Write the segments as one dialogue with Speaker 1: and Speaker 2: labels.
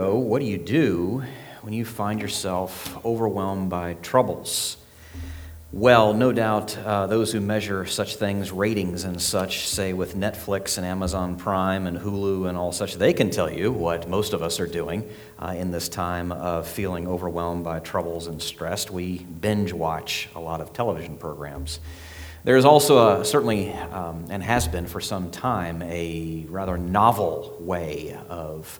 Speaker 1: So, what do you do when you find yourself overwhelmed by troubles? Well, no doubt uh, those who measure such things, ratings and such, say with Netflix and Amazon Prime and Hulu and all such, they can tell you what most of us are doing uh, in this time of feeling overwhelmed by troubles and stressed. We binge watch a lot of television programs. There is also a, certainly, um, and has been for some time, a rather novel way of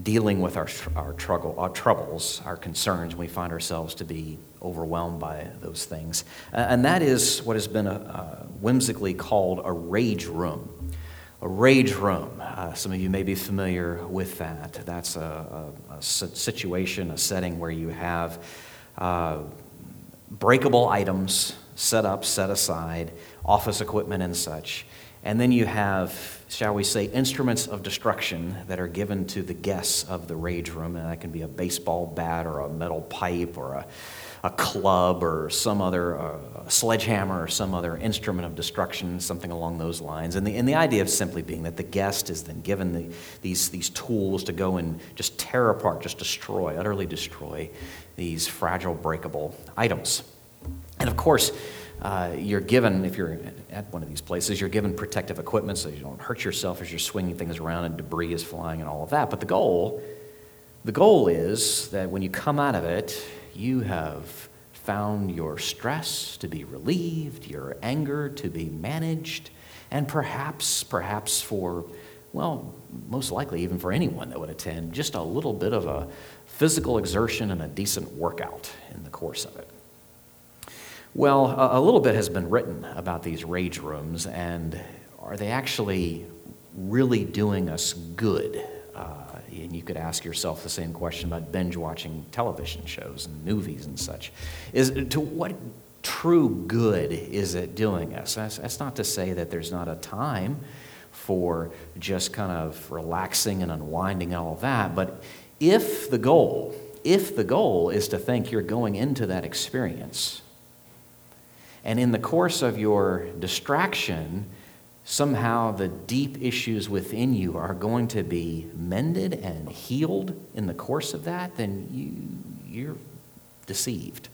Speaker 1: dealing with our, our, trouble, our troubles, our concerns, we find ourselves to be overwhelmed by those things. And that is what has been a, a whimsically called a rage room. A rage room, uh, some of you may be familiar with that. That's a, a, a situation, a setting where you have uh, breakable items set up, set aside, office equipment, and such. And then you have, shall we say, instruments of destruction that are given to the guests of the rage room. And that can be a baseball bat or a metal pipe or a, a club or some other uh, sledgehammer or some other instrument of destruction, something along those lines. And the, and the idea of simply being that the guest is then given the, these, these tools to go and just tear apart, just destroy, utterly destroy these fragile, breakable items. And of course, uh, you're given, if you're at one of these places, you're given protective equipment so you don't hurt yourself as you're swinging things around and debris is flying and all of that. But the goal, the goal is that when you come out of it, you have found your stress to be relieved, your anger to be managed, and perhaps, perhaps for, well, most likely even for anyone that would attend, just a little bit of a physical exertion and a decent workout in the course of it. Well, a, little bit has been written about these rage rooms, and are they actually really doing us good? Uh, and you could ask yourself the same question about binge watching television shows and movies and such. Is to what true good is it doing us? That's, that's not to say that there's not a time for just kind of relaxing and unwinding and all that, but if the goal, if the goal is to think you're going into that experience and in the course of your distraction, somehow the deep issues within you are going to be mended and healed in the course of that, then you, you're deceived.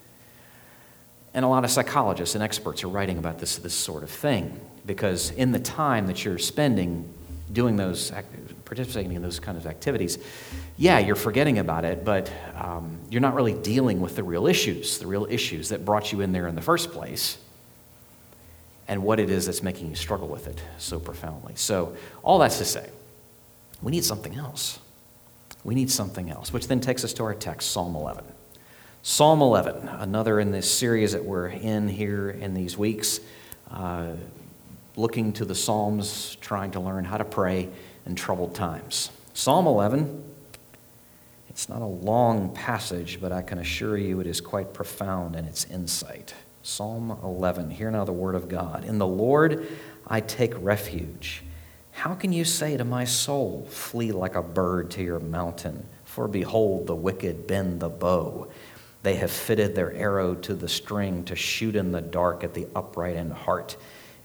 Speaker 1: And a lot of psychologists and experts are writing about this, this sort of thing because in the time that you're spending doing those, participating in those kind of activities, yeah, you're forgetting about it, but um, you're not really dealing with the real issues, the real issues that brought you in there in the first place, and what it is that's making you struggle with it so profoundly. So, all that's to say, we need something else. We need something else, which then takes us to our text, Psalm 11. Psalm 11, another in this series that we're in here in these weeks, uh, looking to the Psalms, trying to learn how to pray in troubled times. Psalm 11, it's not a long passage, but I can assure you it is quite profound in its insight. Psalm 11, hear now the word of God. In the Lord I take refuge. How can you say to my soul, Flee like a bird to your mountain? For behold, the wicked bend the bow. They have fitted their arrow to the string to shoot in the dark at the upright in heart.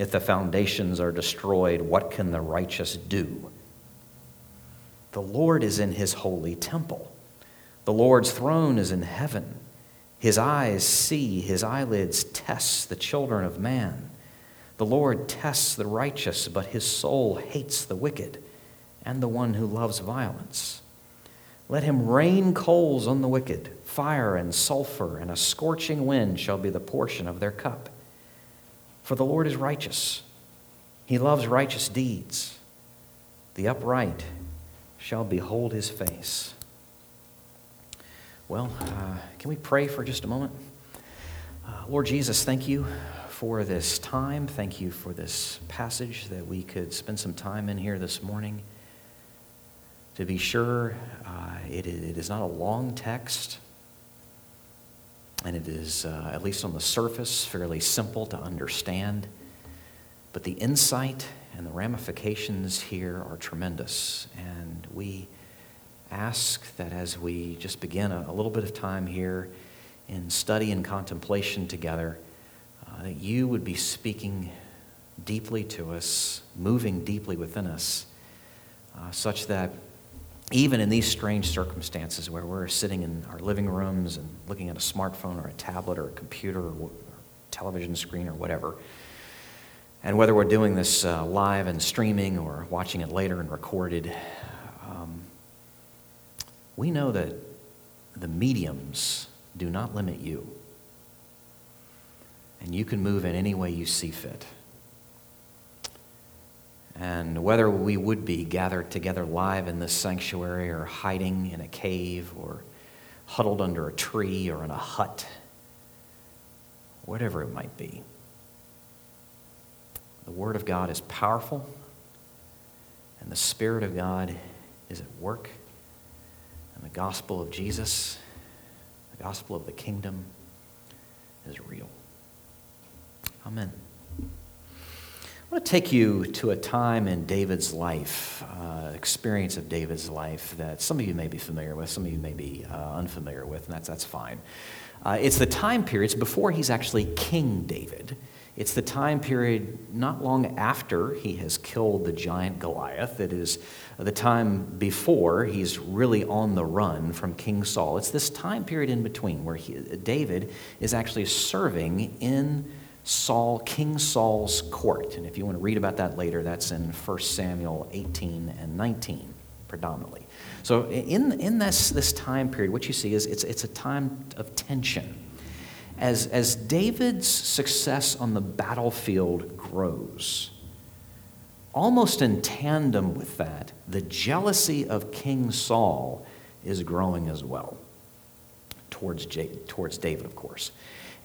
Speaker 1: If the foundations are destroyed, what can the righteous do? The Lord is in his holy temple. The Lord's throne is in heaven. His eyes see, his eyelids test the children of man. The Lord tests the righteous, but his soul hates the wicked and the one who loves violence. Let him rain coals on the wicked, fire and sulfur, and a scorching wind shall be the portion of their cup. For the Lord is righteous, he loves righteous deeds. The upright shall behold his face. Well, uh, can we pray for just a moment? Uh, Lord Jesus, thank you for this time. Thank you for this passage that we could spend some time in here this morning. To be sure, uh, it, it is not a long text, and it is, uh, at least on the surface, fairly simple to understand. But the insight and the ramifications here are tremendous, and we ask that as we just begin a, a little bit of time here in study and contemplation together, uh, that you would be speaking deeply to us, moving deeply within us, uh, such that even in these strange circumstances where we're sitting in our living rooms and looking at a smartphone or a tablet or a computer or television screen or whatever, and whether we're doing this uh, live and streaming or watching it later and recorded, um, we know that the mediums do not limit you. And you can move in any way you see fit. And whether we would be gathered together live in this sanctuary or hiding in a cave or huddled under a tree or in a hut, whatever it might be, the Word of God is powerful and the Spirit of God is at work. And the gospel of Jesus, the gospel of the kingdom, is real. Amen. I want to take you to a time in David's life, uh, experience of David's life that some of you may be familiar with, some of you may be uh, unfamiliar with, and that's, that's fine. Uh, it's the time periods before he's actually King David. It's the time period not long after he has killed the giant Goliath. It is the time before he's really on the run from King Saul. It's this time period in between where he, David is actually serving in Saul, King Saul's court. And if you want to read about that later, that's in 1 Samuel 18 and 19 predominantly. So in, in this, this time period, what you see is it's, it's a time of tension. As, as David's success on the battlefield grows, almost in tandem with that, the jealousy of King Saul is growing as well towards, towards David, of course.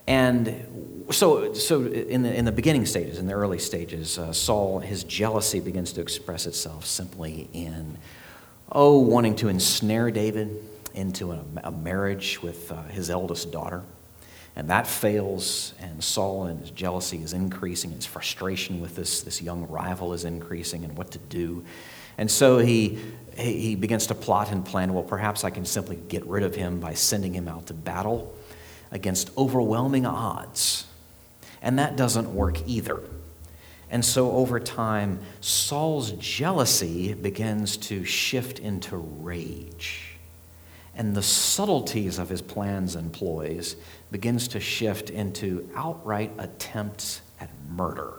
Speaker 1: And so, so in, the, in the beginning stages, in the early stages, uh, Saul, his jealousy begins to express itself simply in, oh, wanting to ensnare David into a, a marriage with uh, his eldest daughter. And that fails, and Saul and his jealousy is increasing, his frustration with this, this young rival is increasing, and what to do. And so he, he begins to plot and plan well, perhaps I can simply get rid of him by sending him out to battle against overwhelming odds. And that doesn't work either. And so over time, Saul's jealousy begins to shift into rage. And the subtleties of his plans and ploys begins to shift into outright attempts at murder.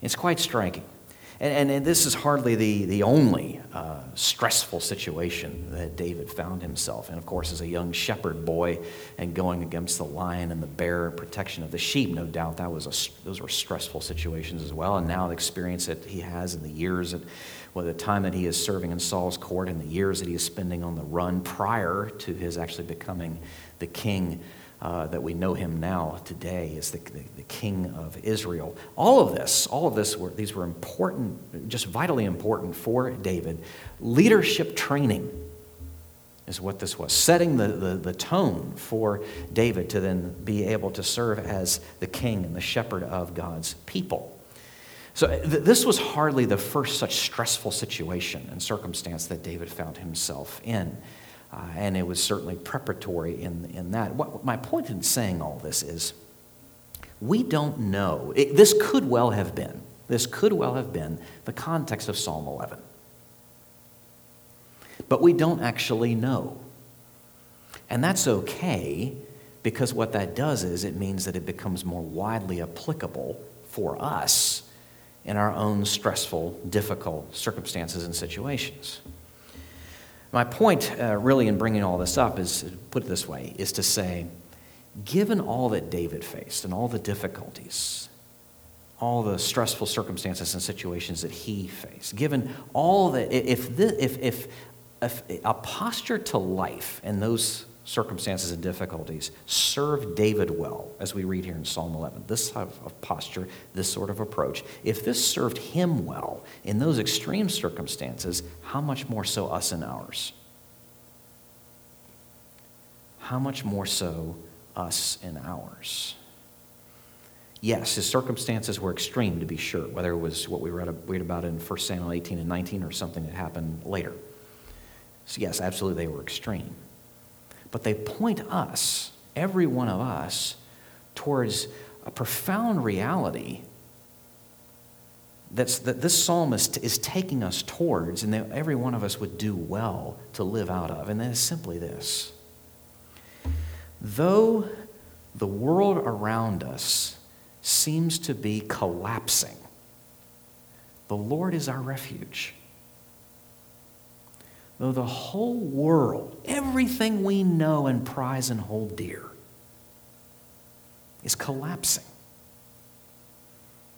Speaker 1: It's quite striking. And, and, this is hardly the, the only uh, stressful situation that David found himself in. Of course, as a young shepherd boy and going against the lion and the bear and protection of the sheep, no doubt that was a, those were stressful situations as well. And now the experience that he has in the years, that, well, the time that he is serving in Saul's court and the years that he is spending on the run prior to his actually becoming the king uh, that we know him now today as the, the, the, king of Israel. All of this, all of this, were, these were important, just vitally important for David. Leadership training is what this was, setting the, the, the tone for David to then be able to serve as the king and the shepherd of God's people. So, th- this was hardly the first such stressful situation and circumstance that David found himself in. Uh, and it was certainly preparatory in, in that. What, my point in saying all this is we don't know. It, this could well have been, this could well have been the context of Psalm 11. But we don't actually know. And that's okay because what that does is it means that it becomes more widely applicable for us in our own stressful, difficult circumstances and situations. My point, uh, really, in bringing all this up, is put it this way is to say, given all that David faced and all the difficulties, all the stressful circumstances and situations that he faced, given all that, if, if, if, if a posture to life and those circumstances and difficulties served David well, as we read here in Psalm 11. This type of posture, this sort of approach, if this served him well in those extreme circumstances, how much more so us and ours? How much more so us and ours? Yes, his circumstances were extreme, to be sure, whether it was what we read about in 1 Samuel 18 and 19 or something that happened later. So, yes, absolutely, they were extreme but they point us, every one of us, towards a profound reality that's, that this psalmist is taking us towards and that every one of us would do well to live out of. And that is simply this Though the world around us seems to be collapsing, the Lord is our refuge. Though the whole world, everything we know and prize and hold dear, is collapsing,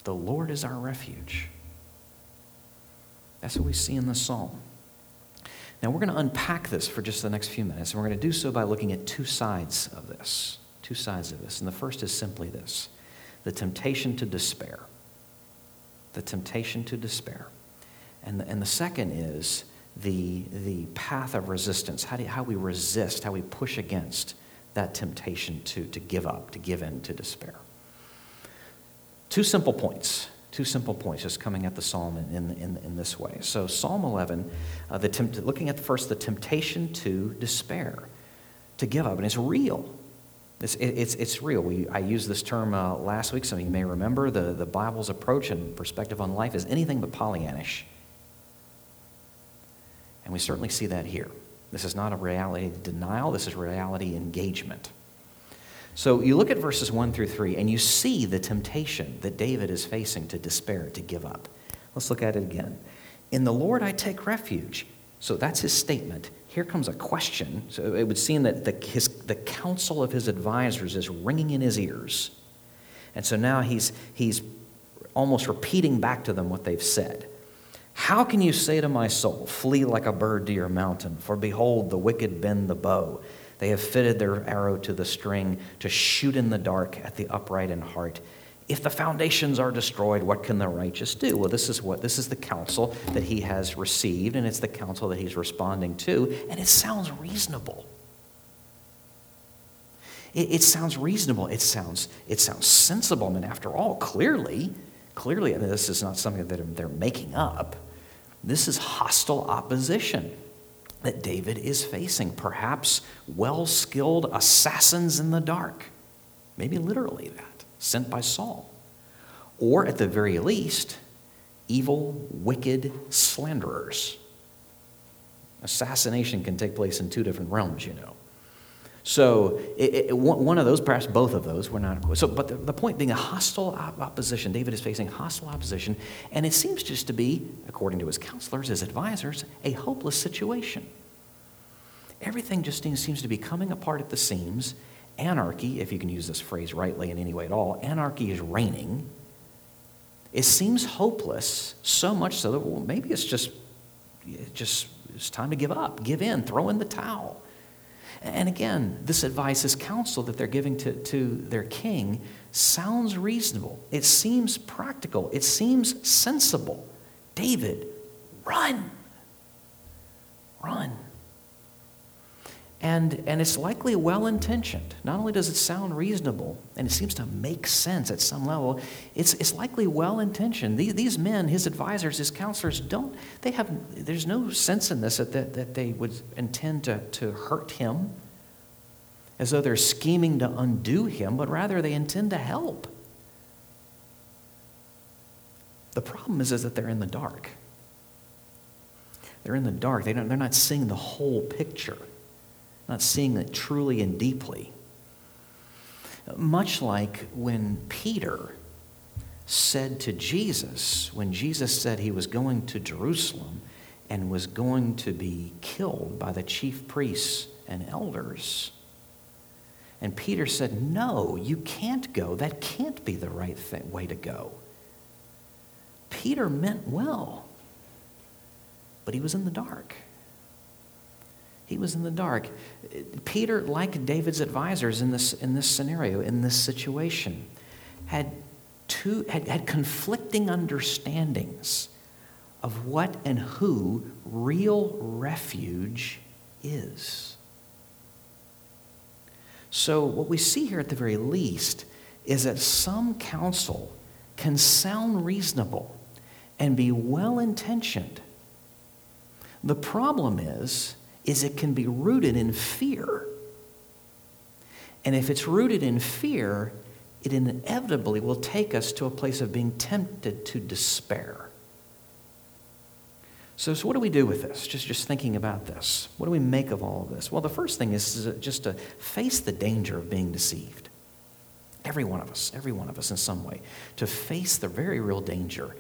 Speaker 1: the Lord is our refuge. That's what we see in the psalm. Now, we're going to unpack this for just the next few minutes, and we're going to do so by looking at two sides of this. Two sides of this. And the first is simply this the temptation to despair. The temptation to despair. And the, and the second is the, the path of resistance, how, do, how we resist, how we push against that temptation to, to give up, to give in to despair. Two simple points. Two simple points just coming at the psalm in, in, in this way. So, Psalm 11, uh, the tempt, looking at first the temptation to despair, to give up, and it's real. It's, it's, it's real. We, I used this term uh, last week. Some of you may remember the, the Bible's approach and perspective on life is anything but Pollyannish. And we certainly see that here. This is not a reality denial, this is reality engagement. So you look at verses 1 through 3, and you see the temptation that David is facing to despair, to give up. Let's look at it again. In the Lord I take refuge. So that's his statement. Here comes a question. So it would seem that the, his, the counsel of his advisors is ringing in his ears. And so now he's, he's almost repeating back to them what they've said. How can you say to my soul, Flee like a bird to your mountain? For behold, the wicked bend the bow. They have fitted their arrow to the string to shoot in the dark at the upright in heart. If the foundations are destroyed, what can the righteous do? Well, this is what this is the counsel that he has received, and it's the counsel that he's responding to, and it sounds reasonable. It, it sounds reasonable. It sounds it sounds sensible. I mean, after all, clearly, clearly, I mean, this is not something that they're making up. This is hostile opposition that David is facing. Perhaps well skilled assassins in the dark. Maybe literally that, sent by Saul. Or at the very least, evil, wicked slanderers. Assassination can take place in two different realms, you know. So it, it, one of those, perhaps both of those, were not. So, but the, the point being, a hostile opposition. David is facing hostile opposition, and it seems just to be, according to his counselors, his advisors, a hopeless situation. Everything just seems to be coming apart at the seams. Anarchy, if you can use this phrase rightly in any way at all, anarchy is reigning. It seems hopeless, so much so that well, maybe it's just, it just it's time to give up, give in, throw in the towel. And again, this advice, this counsel that they're giving to, to their king sounds reasonable. It seems practical. It seems sensible. David, run. Run. And, and it's likely well intentioned. Not only does it sound reasonable, and it seems to make sense at some level, it's, it's likely well intentioned. These, these men, his advisors, his counselors, don't, they have, there's no sense in this that, that, that they would intend to, to hurt him as though they're scheming to undo him, but rather they intend to help. The problem is, is that they're in the dark. They're in the dark. They don't, they're not seeing the whole picture not seeing it truly and deeply. Much like when Peter said to Jesus, when Jesus said he was going to Jerusalem and was going to be killed by the chief priests and elders. And Peter said, No, you can't go. That can't be the right way to go. Peter meant well, but he was in the dark. He was in the dark. Peter, like David's advisors in this, in this scenario, in this situation, had, two, had, had conflicting understandings of what and who real refuge is. So, what we see here at the very least is that some counsel can sound reasonable and be well intentioned. The problem is is it can be rooted in fear. And if it's rooted in fear, it inevitably will take us to a place of being tempted to despair. So, so what do we do with this? Just, just thinking about this. What do we make of all of this? Well, the first thing is, is just to face the danger of being deceived. Every one of us, every one of us in some way, to face the very real danger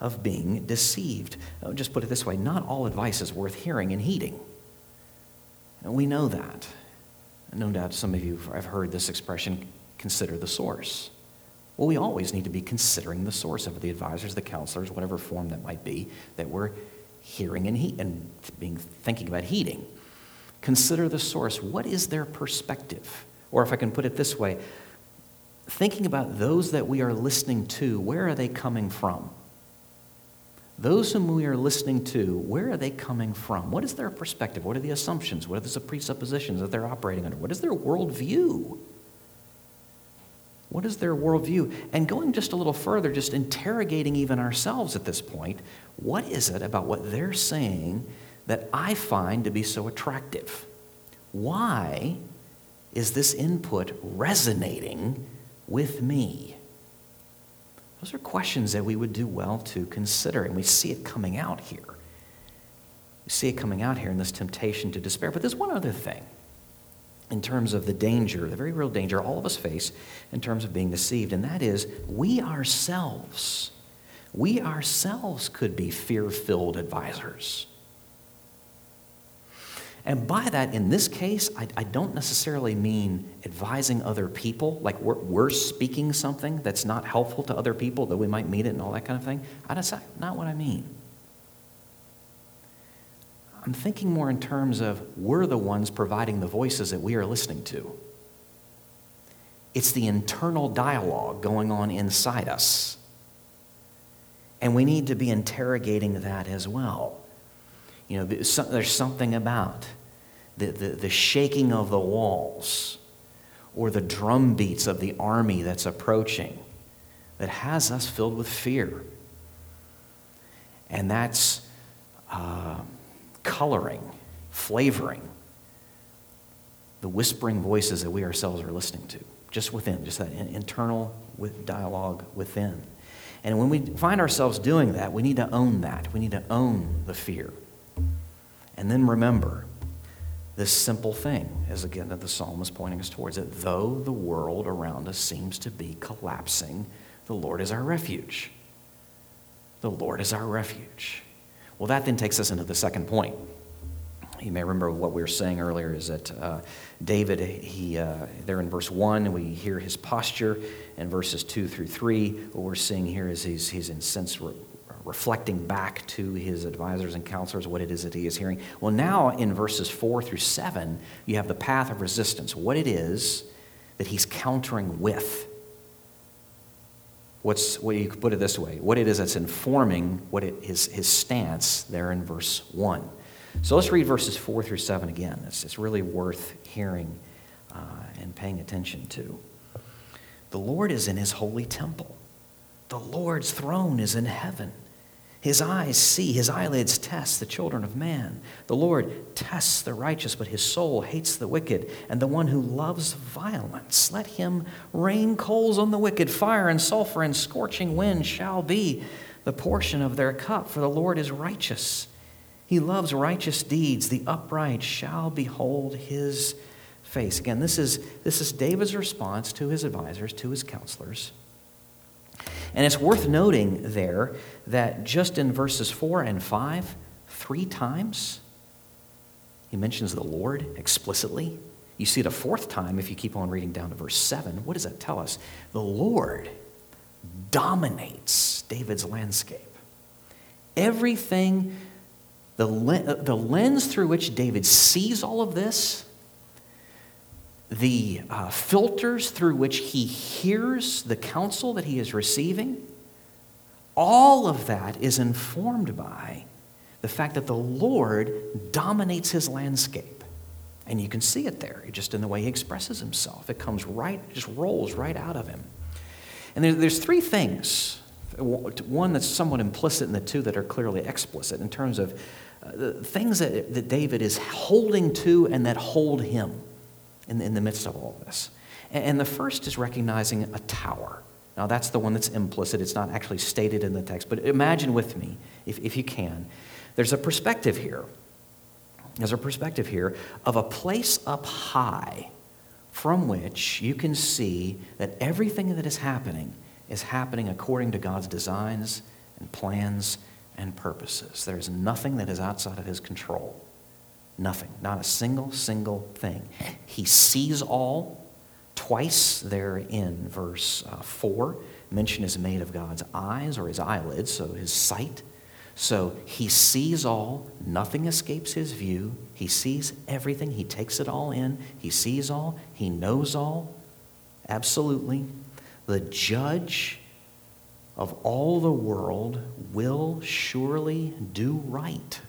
Speaker 1: of being deceived. I'll just put it this way not all advice is worth hearing and heeding. And we know that. No doubt some of you have heard this expression consider the source. Well, we always need to be considering the source of the advisors, the counselors, whatever form that might be, that we're hearing and, he- and being, thinking about heeding. Consider the source. What is their perspective? Or if I can put it this way, thinking about those that we are listening to, where are they coming from? Those whom we are listening to, where are they coming from? What is their perspective? What are the assumptions? What are the presuppositions that they're operating under? What is their worldview? What is their worldview? And going just a little further, just interrogating even ourselves at this point, what is it about what they're saying that I find to be so attractive? Why is this input resonating with me? Those are questions that we would do well to consider, and we see it coming out here. We see it coming out here in this temptation to despair. But there's one other thing in terms of the danger, the very real danger all of us face in terms of being deceived, and that is we ourselves, we ourselves could be fear filled advisors. And by that, in this case, I, I, don't necessarily mean advising other people, like we're, we're, speaking something that's not helpful to other people, though we might mean it and all that kind of thing. That's not what I mean. I'm thinking more in terms of we're the ones providing the voices that we are listening to. It's the internal dialogue going on inside us. And we need to be interrogating that as well. You know, there's something about the, the, the shaking of the walls or the drum beats of the army that's approaching that has us filled with fear. And that's. Uh, coloring, flavoring the whispering voices that we ourselves are listening to, just within, just that internal dialogue within. And when we find ourselves doing that, we need to own that. We need to own the fear. And then remember this simple thing, as again that the psalm is pointing us towards it. Though the world around us seems to be collapsing, the Lord is our refuge. The Lord is our refuge. Well, that then takes us into the second point. You may remember what we were saying earlier is that uh, David, he, uh, there in verse 1, we hear his posture. In verses 2 through 3, what we're seeing here is he's, he's in reflecting back to his advisors and counselors what it is that he is hearing. Well, now in verses 4 through 7, you have the path of resistance, what it is that he's countering with. What's what you could put it this way what it is that's informing what it, his, his stance there in verse 1 so let's read verses 4 through 7 again. It's, it's really worth hearing uh, and paying attention to. The lord is in his holy temple. The lord's throne is in heaven his eyes see, his eyelids test the children of man. The Lord tests the righteous, but his soul hates the wicked and the one who loves violence. Let him rain coals on the wicked. Fire and sulfur and scorching wind shall be the portion of their cup, for the Lord is righteous. He loves righteous deeds. The upright shall behold his face. Again, this is, this is David's response to his advisors, to his counselors. And it's worth noting there that just in verses 4 and 5, three times, he mentions the Lord explicitly. You see it a fourth time if you keep on reading down to verse 7. What does that tell us? The Lord dominates David's landscape. Everything, the, the lens through which David sees all of this, the uh, filters through which he hears the counsel that he is receiving, all of that is informed by the fact that the Lord dominates his landscape. And you can see it there, just in the way he expresses himself. It comes right, just rolls right out of him. And there, there's three things one that's somewhat implicit, and the two that are clearly explicit in terms of uh, the things that, that David is holding to and that hold him in, in the midst of all this. And the first is recognizing a tower. Now, that's the one that's implicit. It's not actually stated in the text. But imagine with me, if, if you can, there's a perspective here. There's a perspective here of a place up high from which you can see that everything that is happening is happening according to God's designs and plans and purposes. There is nothing that is outside of his control. Nothing. Not a single, single thing. He sees all. Twice there in verse uh, 4, mention is made of God's eyes or his eyelids, so his sight. So he sees all, nothing escapes his view. He sees everything, he takes it all in, he sees all, he knows all. Absolutely. The judge of all the world will surely do right.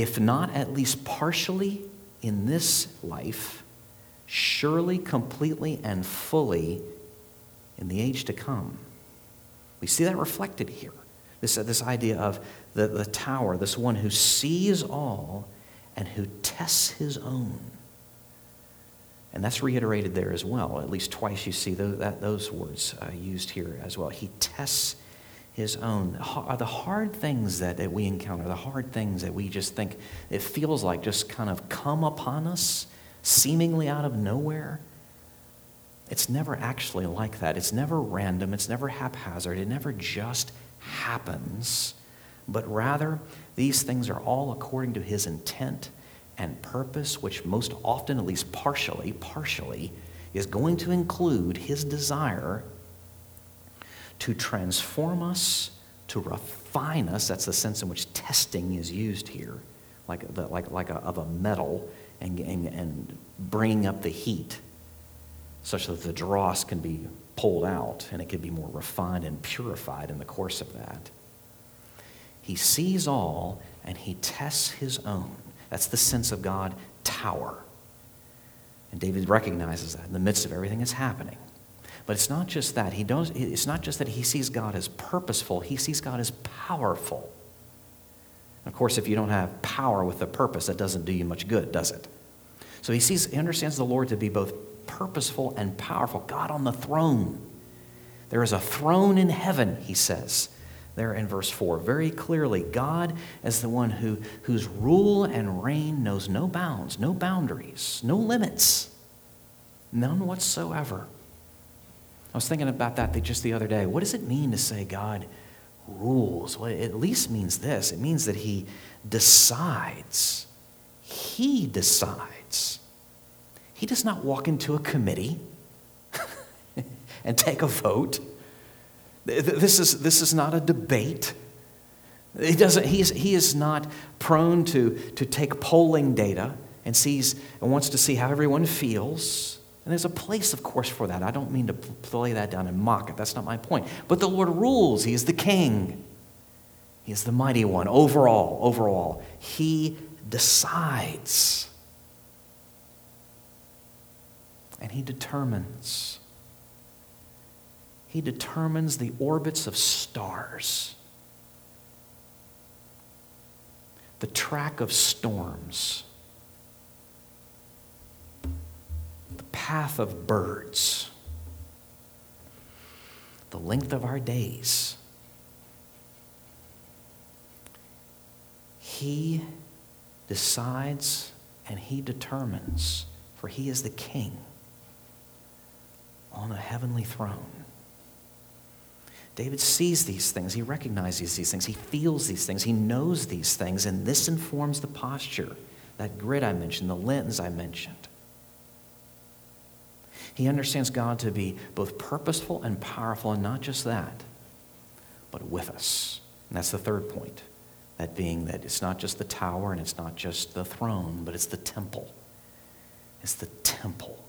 Speaker 1: If not at least partially in this life, surely completely and fully in the age to come. We see that reflected here. This, uh, this idea of the, the tower, this one who sees all and who tests his own. And that's reiterated there as well. At least twice you see those, that, those words uh, used here as well. He tests his own. The hard things that, that we encounter, the hard things that we just think it feels like just kind of come upon us seemingly out of nowhere. It's never actually like that. It's never random. It's never haphazard. It never just happens. But rather, these things are all according to his intent and purpose, which most often, at least partially, partially, is going to include his desire to transform us, to refine us. That's the sense in which testing is used here, like, the, like, like a, of a metal, and, and, and bringing up the heat such that the dross can be pulled out and it can be more refined and purified in the course of that. He sees all and he tests his own. That's the sense of God tower. And David recognizes that in the midst of everything that's happening. But it's not just that. He knows, it's not just that he sees God as purposeful, he sees God as powerful. Of course, if you don't have power with a purpose, that doesn't do you much good, does it? So he sees, he understands the Lord to be both purposeful and powerful. God on the throne. There is a throne in heaven, he says there in verse 4. Very clearly, God as the one who, whose rule and reign knows no bounds, no boundaries, no limits, none whatsoever. I was thinking about that just the other day. What does it mean to say God rules? Well, it at least means this it means that He decides. He decides. He does not walk into a committee and take a vote. This is, this is not a debate. He, doesn't, he, is, he is not prone to, to take polling data and sees and wants to see how everyone feels. And there's a place, of course, for that. I don't mean to play that down and mock it. That's not my point. But the Lord rules. He is the king. He is the mighty one. Overall, overall, he decides. And he determines. He determines the orbits of stars, the track of storms path of birds, the length of our days. He decides and he determines, for he is the king on a heavenly throne. David sees these things. He recognizes these things. He feels these things. He knows these things. And this informs the posture, that grid I mentioned, the lens I mentioned. He understands God to be both purposeful and powerful, and not just that, but with us. And that's the third point. That being that it's not just the tower and it's not just the throne, but it's the temple. It's the temple.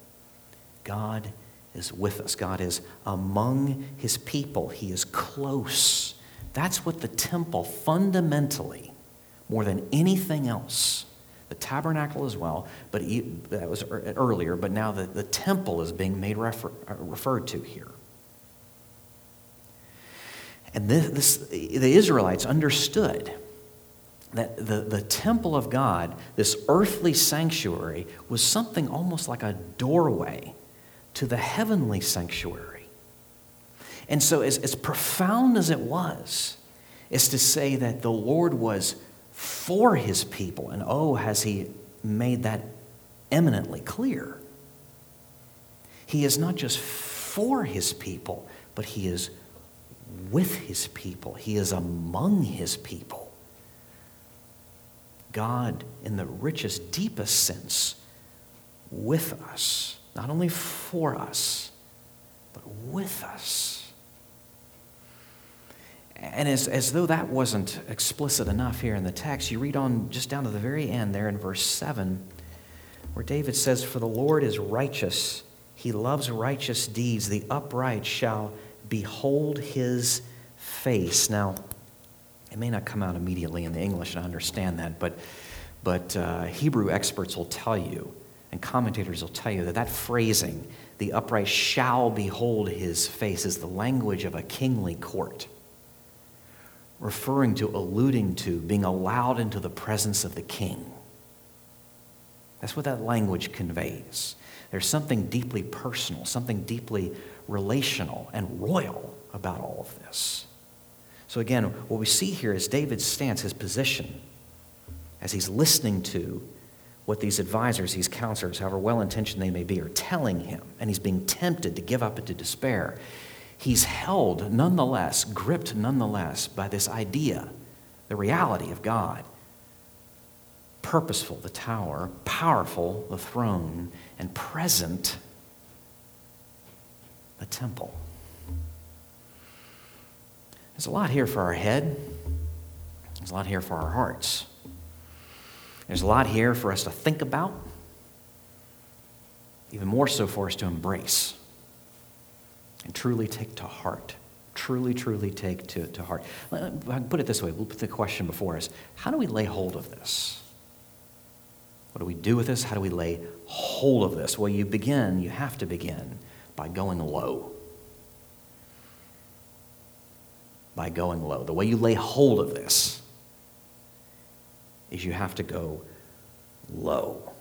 Speaker 1: God is with us. God is among his people. He is close. That's what the temple fundamentally, more than anything else, the tabernacle as well, but that was earlier, but now the, the temple is being made refer, uh, referred to here. And this, this, the Israelites understood that the, the temple of God, this earthly sanctuary, was something almost like a doorway to the heavenly sanctuary. And so, as, as profound as it was, is to say that the Lord was for his people. And oh, has he made that eminently clear. He is not just for his people, but he is with his people, he is among his people. God, in the richest, deepest sense, with us, not only for us, but with us. And as, as though that wasn't explicit enough here in the text, you read on just down to the very end there in verse 7, where David says, For the Lord is righteous, he loves righteous deeds, the upright shall behold his face. Now, it may not come out immediately in the English, and I understand that, but, but uh, Hebrew experts will tell you, and commentators will tell you, that that phrasing, the upright shall behold his face, is the language of a kingly court referring to, alluding to, being allowed into the presence of the king. That's what that language conveys. There's something deeply personal, something deeply relational and royal about all of this. So, again, what we see here is David's stance, his position, as he's listening to what these advisors, these counselors, however well intentioned they may be, are telling him, and he's being tempted to give up into despair he's held nonetheless, gripped nonetheless by this idea, the reality of God. Purposeful, the tower, powerful, the throne, and present, the temple. There's a lot here for our head, there's a lot here for our hearts. There's a lot here for us to think about, even more so for us to embrace and truly take to heart. Truly, truly take to, to heart. Put it this way we'll put the question before us How do we lay hold of this? What do we do with this? How do we lay hold of this? Well, you begin, you have to begin by going low. By going low. The way you lay hold of this is you have to go low.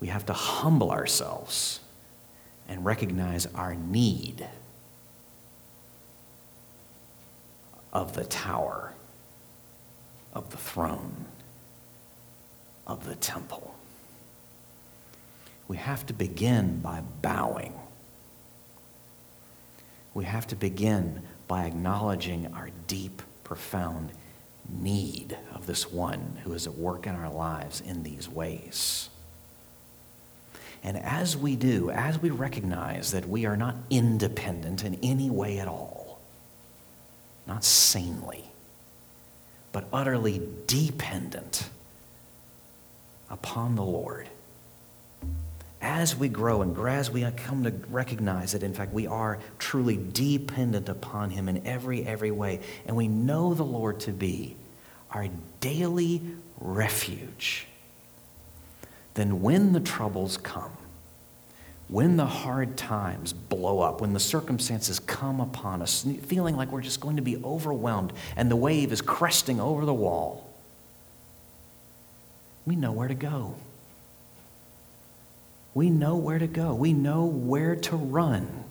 Speaker 1: We have to humble ourselves and recognize our need of the tower, of the throne, of the temple. We have to begin by bowing. We have to begin by acknowledging our deep, profound need of this one who is at work in our lives in these ways. And as we do, as we recognize that we are not independent in any way at all, not sanely, but utterly dependent upon the Lord, as we grow and as we come to recognize that, in fact, we are truly dependent upon Him in every, every way, and we know the Lord to be our daily refuge then when the troubles come, when the hard times blow up, when the circumstances come upon us, feeling like we're just going to be overwhelmed and the wave is cresting over the wall, we know where to go. We know where to go. We know where to run.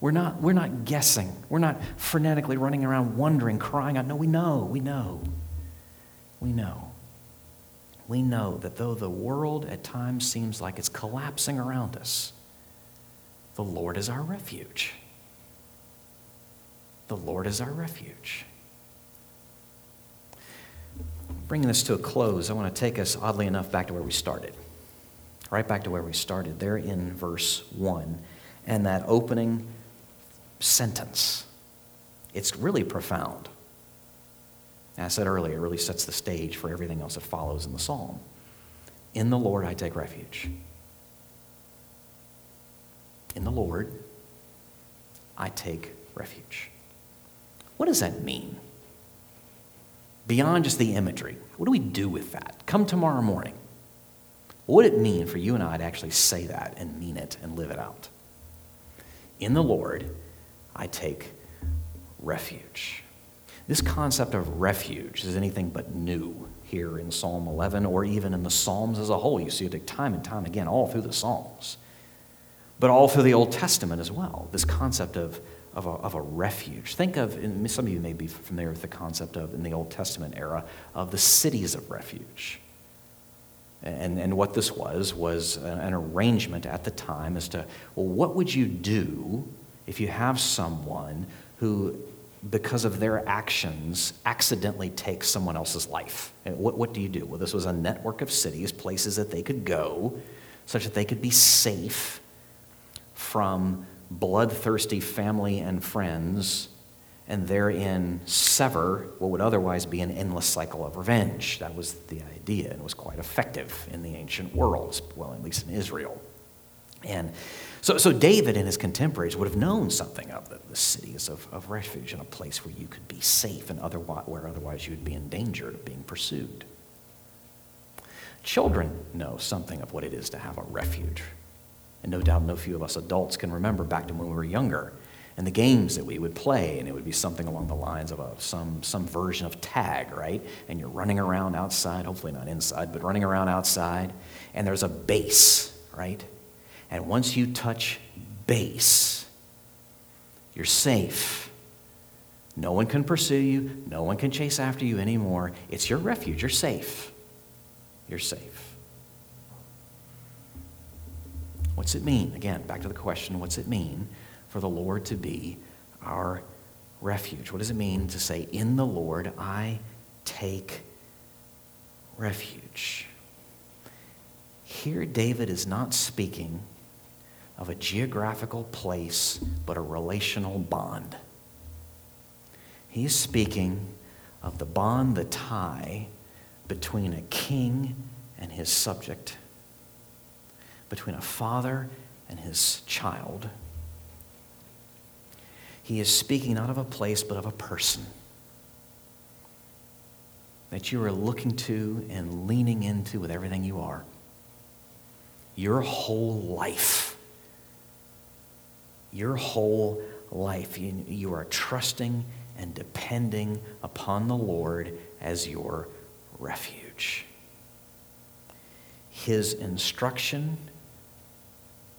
Speaker 1: We're not, we're not guessing. We're not frenetically running around wondering, crying out. No, we know. We know. We know we know that though the world at times seems like it's collapsing around us, the Lord is our refuge. The Lord is our refuge. Bringing this to a close, I want to take us, oddly enough, back to where we started. Right back to where we started, there in verse 1, and that opening sentence. It's really profound. As I said earlier, it really sets the stage for everything else that follows in the psalm. In the Lord I take refuge. In the Lord I take refuge. What does that mean? Beyond just the imagery, what do we do with that? Come tomorrow morning. What would it mean for you and I to actually say that and mean it and live it out? In the Lord I take refuge. This concept of refuge is anything but new here in Psalm 11 or even in the Psalms as a whole. You see it time and time again, all through the Psalms, but all through the Old Testament as well. This concept of, of, a, of a refuge. Think of, some of you may be familiar with the concept of, in the Old Testament era, of the cities of refuge. And, and what this was, was an arrangement at the time as to, well, what would you do if you have someone who because of their actions, accidentally take someone else's life. And what, what do you do? Well, this was a network of cities, places that they could go, such that they could be safe from bloodthirsty family and friends, and therein sever what would otherwise be an endless cycle of revenge. That was the idea, and was quite effective in the ancient world, well, at least in Israel. And so, so David and his contemporaries would have known something of the, the cities of, of refuge and a place where you could be safe and otherwise, where otherwise you would be in danger of being pursued. Children know something of what it is to have a refuge. And no doubt no few of us adults can remember back to when we were younger and the games that we would play, and it would be something along the lines of a, some, some version of tag, right? And you're running around outside, hopefully not inside, but running around outside, and there's a base, right? And once you touch base, you're safe. No one can pursue you, no one can chase after you anymore. It's your refuge. You're safe. You're safe. What's it mean? Again, back to the question what's it mean for the Lord to be our refuge? What does it mean to say, In the Lord I take refuge? Here, David is not speaking of a geographical place, but a relational bond. He's speaking of the bond, the tie between a king and his subject, between a father and his child. He is speaking not of a place, but of a person that you are looking to and leaning into with everything you are. Your whole life your whole life. You, you are trusting and depending upon the Lord as your refuge. His instruction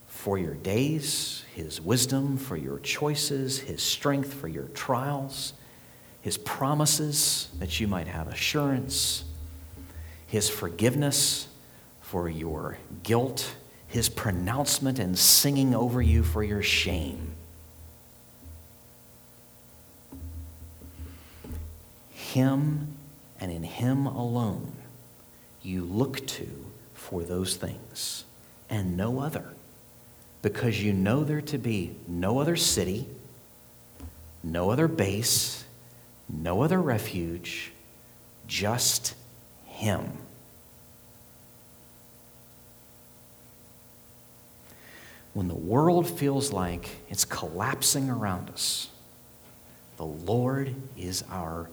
Speaker 1: for your days, His wisdom for your choices, His strength for your trials, His promises that you might have assurance, His forgiveness for your guilt his pronouncement and singing over you for your shame. Him and in Him alone you look to for those things and no other, because you know there to be no other city, no other base, no other refuge, just Him. When the world feels like it's collapsing around us, the Lord is our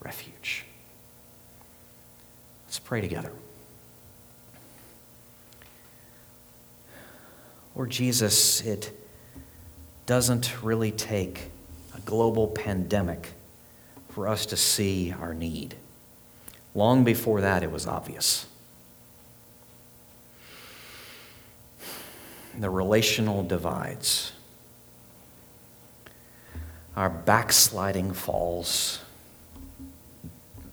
Speaker 1: refuge. Let's pray together. Lord Jesus, it doesn't really take a global pandemic for us to see our need. Long before that, it was obvious. The relational divides, our backsliding falls,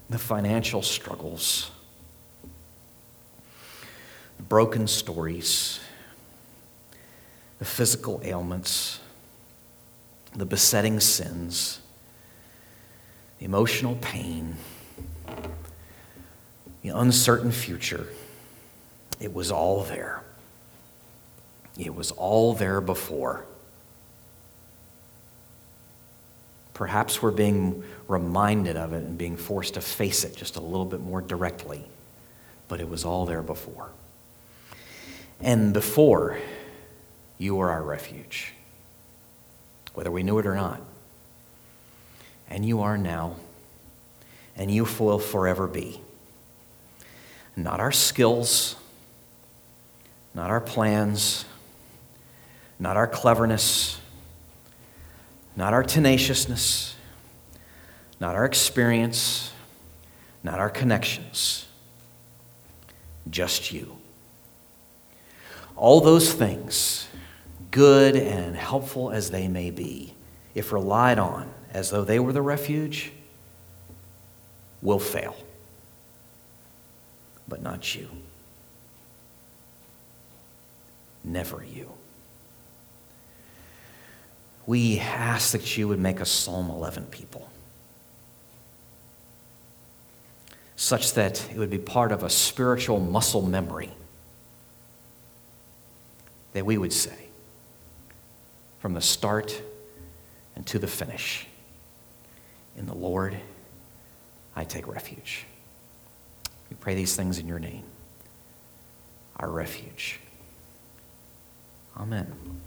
Speaker 1: the financial struggles, the broken stories, the physical ailments, the besetting sins, the emotional pain, the uncertain future. It was all there. It was all there before. Perhaps we're being reminded of it and being forced to face it just a little bit more directly, but it was all there before. And before, you were our refuge, whether we knew it or not. And you are now, and you will forever be. Not our skills, not our plans, not our cleverness, not our tenaciousness, not our experience, not our connections, just you. All those things, good and helpful as they may be, if relied on as though they were the refuge, will fail. But not you. Never you. We ask that you would make us Psalm 11 people. such that it would be part of a spiritual muscle memory that we would say from the start and to the finish in the Lord I take refuge. We pray these things in your name, our refuge. Amen.